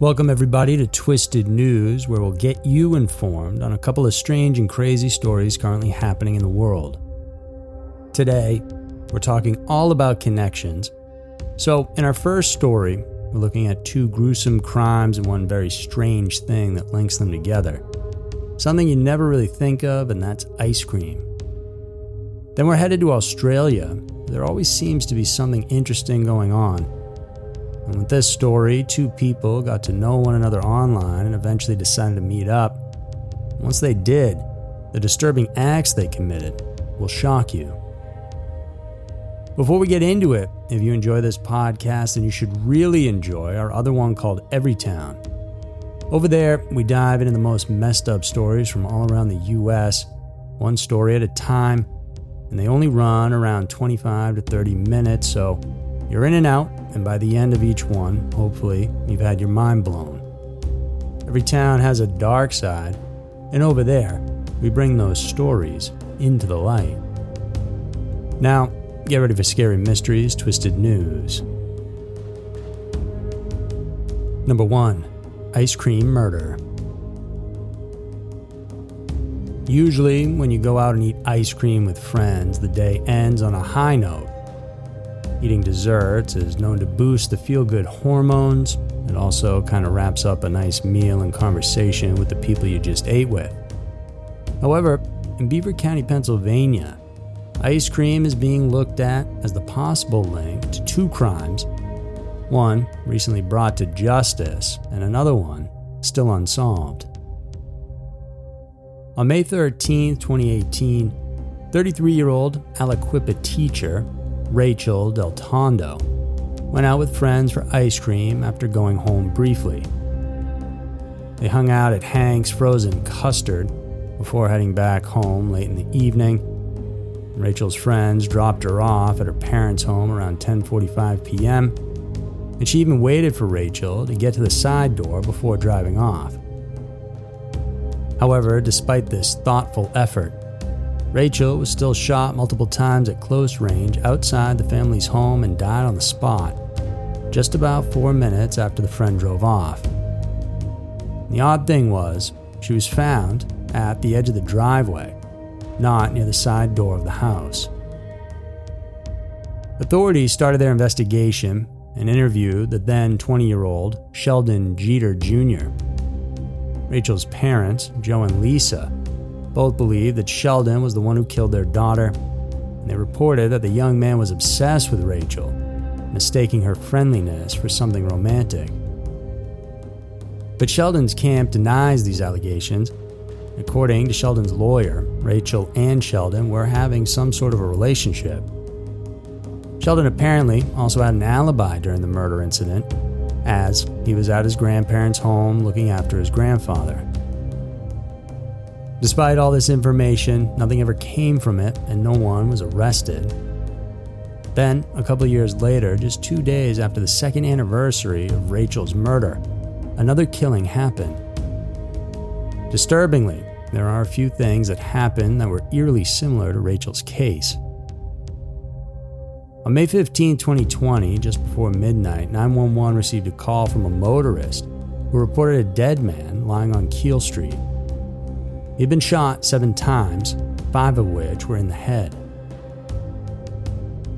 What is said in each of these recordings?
Welcome, everybody, to Twisted News, where we'll get you informed on a couple of strange and crazy stories currently happening in the world. Today, we're talking all about connections. So, in our first story, we're looking at two gruesome crimes and one very strange thing that links them together. Something you never really think of, and that's ice cream. Then we're headed to Australia. There always seems to be something interesting going on. And with this story, two people got to know one another online and eventually decided to meet up. Once they did, the disturbing acts they committed will shock you. Before we get into it, if you enjoy this podcast, then you should really enjoy our other one called Everytown. Over there, we dive into the most messed up stories from all around the US, one story at a time, and they only run around 25 to 30 minutes, so you're in and out, and by the end of each one, hopefully, you've had your mind blown. Every town has a dark side, and over there, we bring those stories into the light. Now, get ready for scary mysteries, twisted news. Number 1 Ice Cream Murder. Usually, when you go out and eat ice cream with friends, the day ends on a high note Eating desserts is known to boost the feel good hormones. It also kind of wraps up a nice meal and conversation with the people you just ate with. However, in Beaver County, Pennsylvania, ice cream is being looked at as the possible link to two crimes one recently brought to justice, and another one still unsolved. On May 13, 2018, 33 year old Aliquippa teacher Rachel Del Tondo, went out with friends for ice cream after going home briefly. They hung out at Hank's Frozen Custard before heading back home late in the evening. Rachel's friends dropped her off at her parents' home around 10:45 p.m. And she even waited for Rachel to get to the side door before driving off. However, despite this thoughtful effort, Rachel was still shot multiple times at close range outside the family's home and died on the spot, just about four minutes after the friend drove off. The odd thing was, she was found at the edge of the driveway, not near the side door of the house. Authorities started their investigation and interviewed the then 20 year old Sheldon Jeter Jr. Rachel's parents, Joe and Lisa, both believed that Sheldon was the one who killed their daughter, and they reported that the young man was obsessed with Rachel, mistaking her friendliness for something romantic. But Sheldon's camp denies these allegations. According to Sheldon's lawyer, Rachel and Sheldon were having some sort of a relationship. Sheldon apparently also had an alibi during the murder incident, as he was at his grandparents' home looking after his grandfather. Despite all this information, nothing ever came from it and no one was arrested. Then, a couple years later, just two days after the second anniversary of Rachel's murder, another killing happened. Disturbingly, there are a few things that happened that were eerily similar to Rachel's case. On May 15, 2020, just before midnight, 911 received a call from a motorist who reported a dead man lying on Keel Street. He'd been shot seven times, five of which were in the head.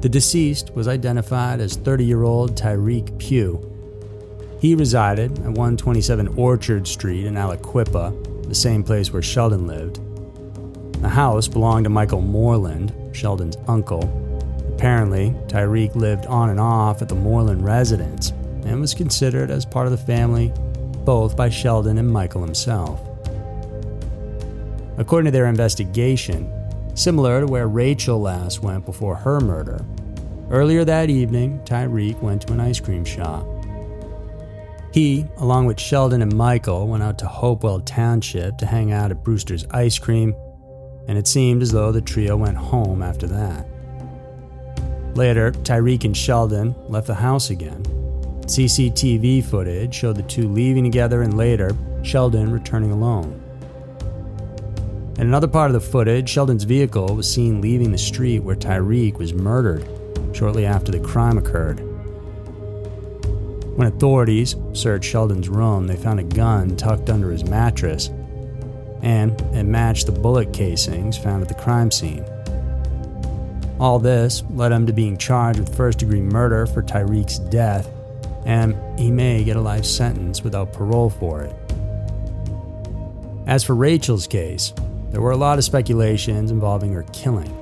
The deceased was identified as 30 year old Tyreek Pugh. He resided at 127 Orchard Street in Aliquippa, the same place where Sheldon lived. The house belonged to Michael Moreland, Sheldon's uncle. Apparently, Tyreek lived on and off at the Moreland residence and was considered as part of the family both by Sheldon and Michael himself. According to their investigation, similar to where Rachel last went before her murder, earlier that evening, Tyreek went to an ice cream shop. He, along with Sheldon and Michael, went out to Hopewell Township to hang out at Brewster's Ice Cream, and it seemed as though the trio went home after that. Later, Tyreek and Sheldon left the house again. CCTV footage showed the two leaving together and later, Sheldon returning alone. In another part of the footage, Sheldon's vehicle was seen leaving the street where Tyreek was murdered shortly after the crime occurred. When authorities searched Sheldon's room, they found a gun tucked under his mattress, and it matched the bullet casings found at the crime scene. All this led him to being charged with first degree murder for Tyreek's death, and he may get a life sentence without parole for it. As for Rachel's case, there were a lot of speculations involving her killing.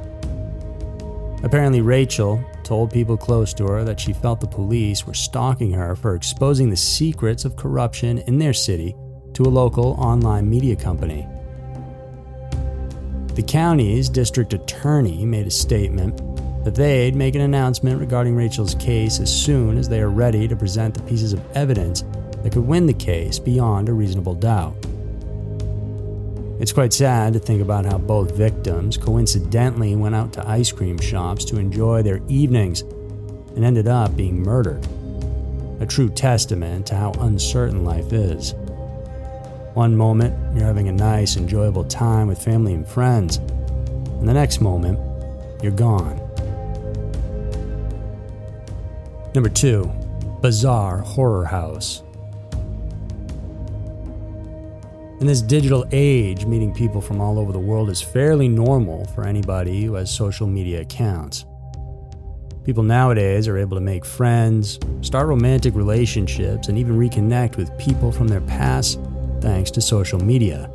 Apparently, Rachel told people close to her that she felt the police were stalking her for exposing the secrets of corruption in their city to a local online media company. The county's district attorney made a statement that they'd make an announcement regarding Rachel's case as soon as they are ready to present the pieces of evidence that could win the case beyond a reasonable doubt. It's quite sad to think about how both victims coincidentally went out to ice cream shops to enjoy their evenings and ended up being murdered. A true testament to how uncertain life is. One moment, you're having a nice, enjoyable time with family and friends, and the next moment, you're gone. Number two, Bizarre Horror House. In this digital age, meeting people from all over the world is fairly normal for anybody who has social media accounts. People nowadays are able to make friends, start romantic relationships, and even reconnect with people from their past thanks to social media.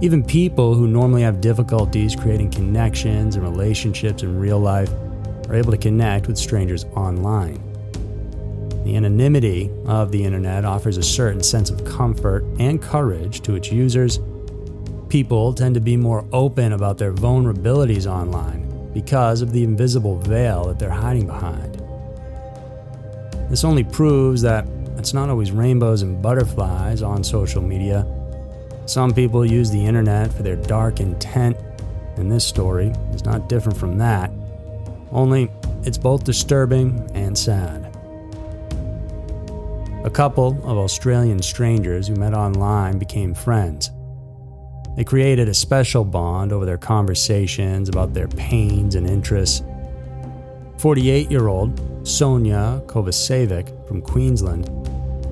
Even people who normally have difficulties creating connections and relationships in real life are able to connect with strangers online. The anonymity of the internet offers a certain sense of comfort and courage to its users. People tend to be more open about their vulnerabilities online because of the invisible veil that they're hiding behind. This only proves that it's not always rainbows and butterflies on social media. Some people use the internet for their dark intent, and this story is not different from that. Only it's both disturbing and sad. A couple of Australian strangers who met online became friends. They created a special bond over their conversations about their pains and interests. 48 year old Sonia Kovacevic from Queensland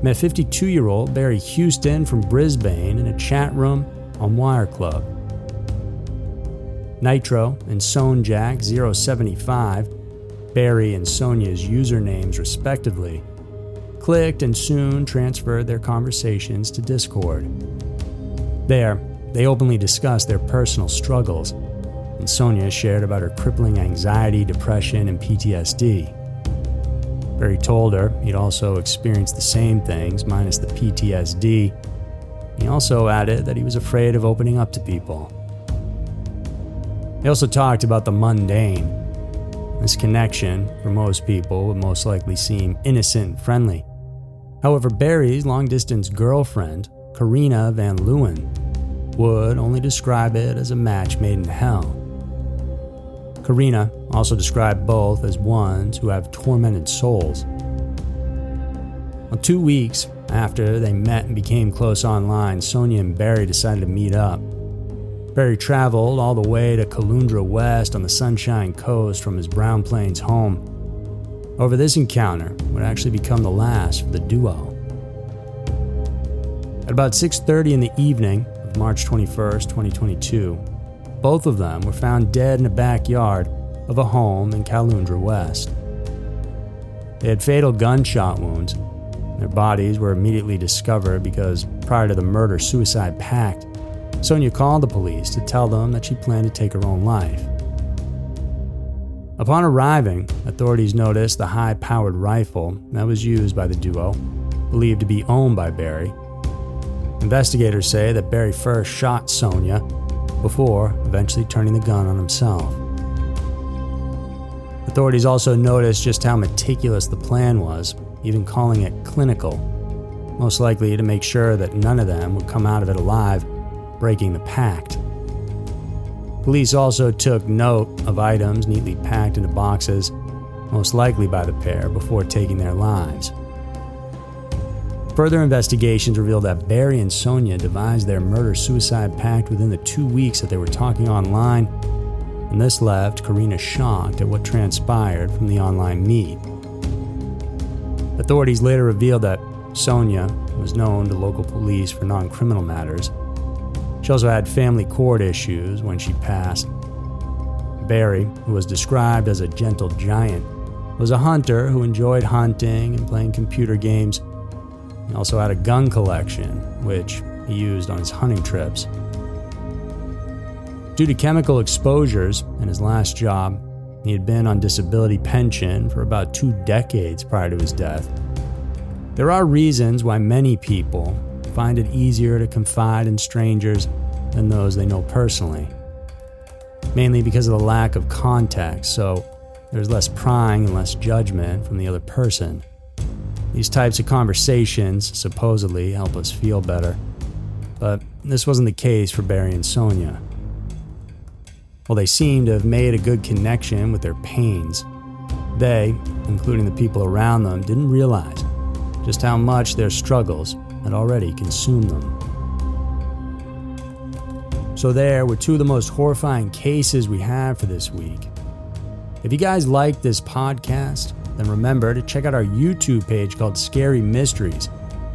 met 52 year old Barry Houston from Brisbane in a chat room on Wire Club. Nitro and SoneJack075, Barry and Sonia's usernames respectively, clicked and soon transferred their conversations to Discord. There, they openly discussed their personal struggles, and Sonia shared about her crippling anxiety, depression, and PTSD. Barry told her he'd also experienced the same things, minus the PTSD. He also added that he was afraid of opening up to people. They also talked about the mundane. This connection, for most people, would most likely seem innocent and friendly. However, Barry's long distance girlfriend, Karina Van Leeuwen, would only describe it as a match made in hell. Karina also described both as ones who have tormented souls. Well, two weeks after they met and became close online, Sonia and Barry decided to meet up. Barry traveled all the way to Caloundra West on the Sunshine Coast from his Browns Plains home over this encounter would actually become the last for the duo. At about 6:30 in the evening of March 21st, 2022, both of them were found dead in a backyard of a home in Caloundra West. They had fatal gunshot wounds. Their bodies were immediately discovered because prior to the murder suicide pact, Sonia called the police to tell them that she planned to take her own life. Upon arriving, authorities noticed the high powered rifle that was used by the duo, believed to be owned by Barry. Investigators say that Barry first shot Sonia before eventually turning the gun on himself. Authorities also noticed just how meticulous the plan was, even calling it clinical, most likely to make sure that none of them would come out of it alive, breaking the pact. Police also took note of items neatly packed into boxes, most likely by the pair, before taking their lives. Further investigations revealed that Barry and Sonia devised their murder suicide pact within the two weeks that they were talking online, and this left Karina shocked at what transpired from the online meet. Authorities later revealed that Sonia was known to local police for non criminal matters. She also had family court issues when she passed. Barry, who was described as a gentle giant, was a hunter who enjoyed hunting and playing computer games. He also had a gun collection, which he used on his hunting trips. Due to chemical exposures in his last job, he had been on disability pension for about two decades prior to his death. There are reasons why many people find it easier to confide in strangers than those they know personally. Mainly because of the lack of context, so there's less prying and less judgment from the other person. These types of conversations supposedly help us feel better, but this wasn't the case for Barry and Sonia. While they seemed to have made a good connection with their pains, they, including the people around them, didn't realize just how much their struggles had already consumed them. So, there were two of the most horrifying cases we have for this week. If you guys like this podcast, then remember to check out our YouTube page called Scary Mysteries,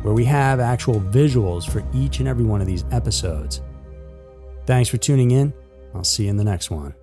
where we have actual visuals for each and every one of these episodes. Thanks for tuning in I'll see you in the next one.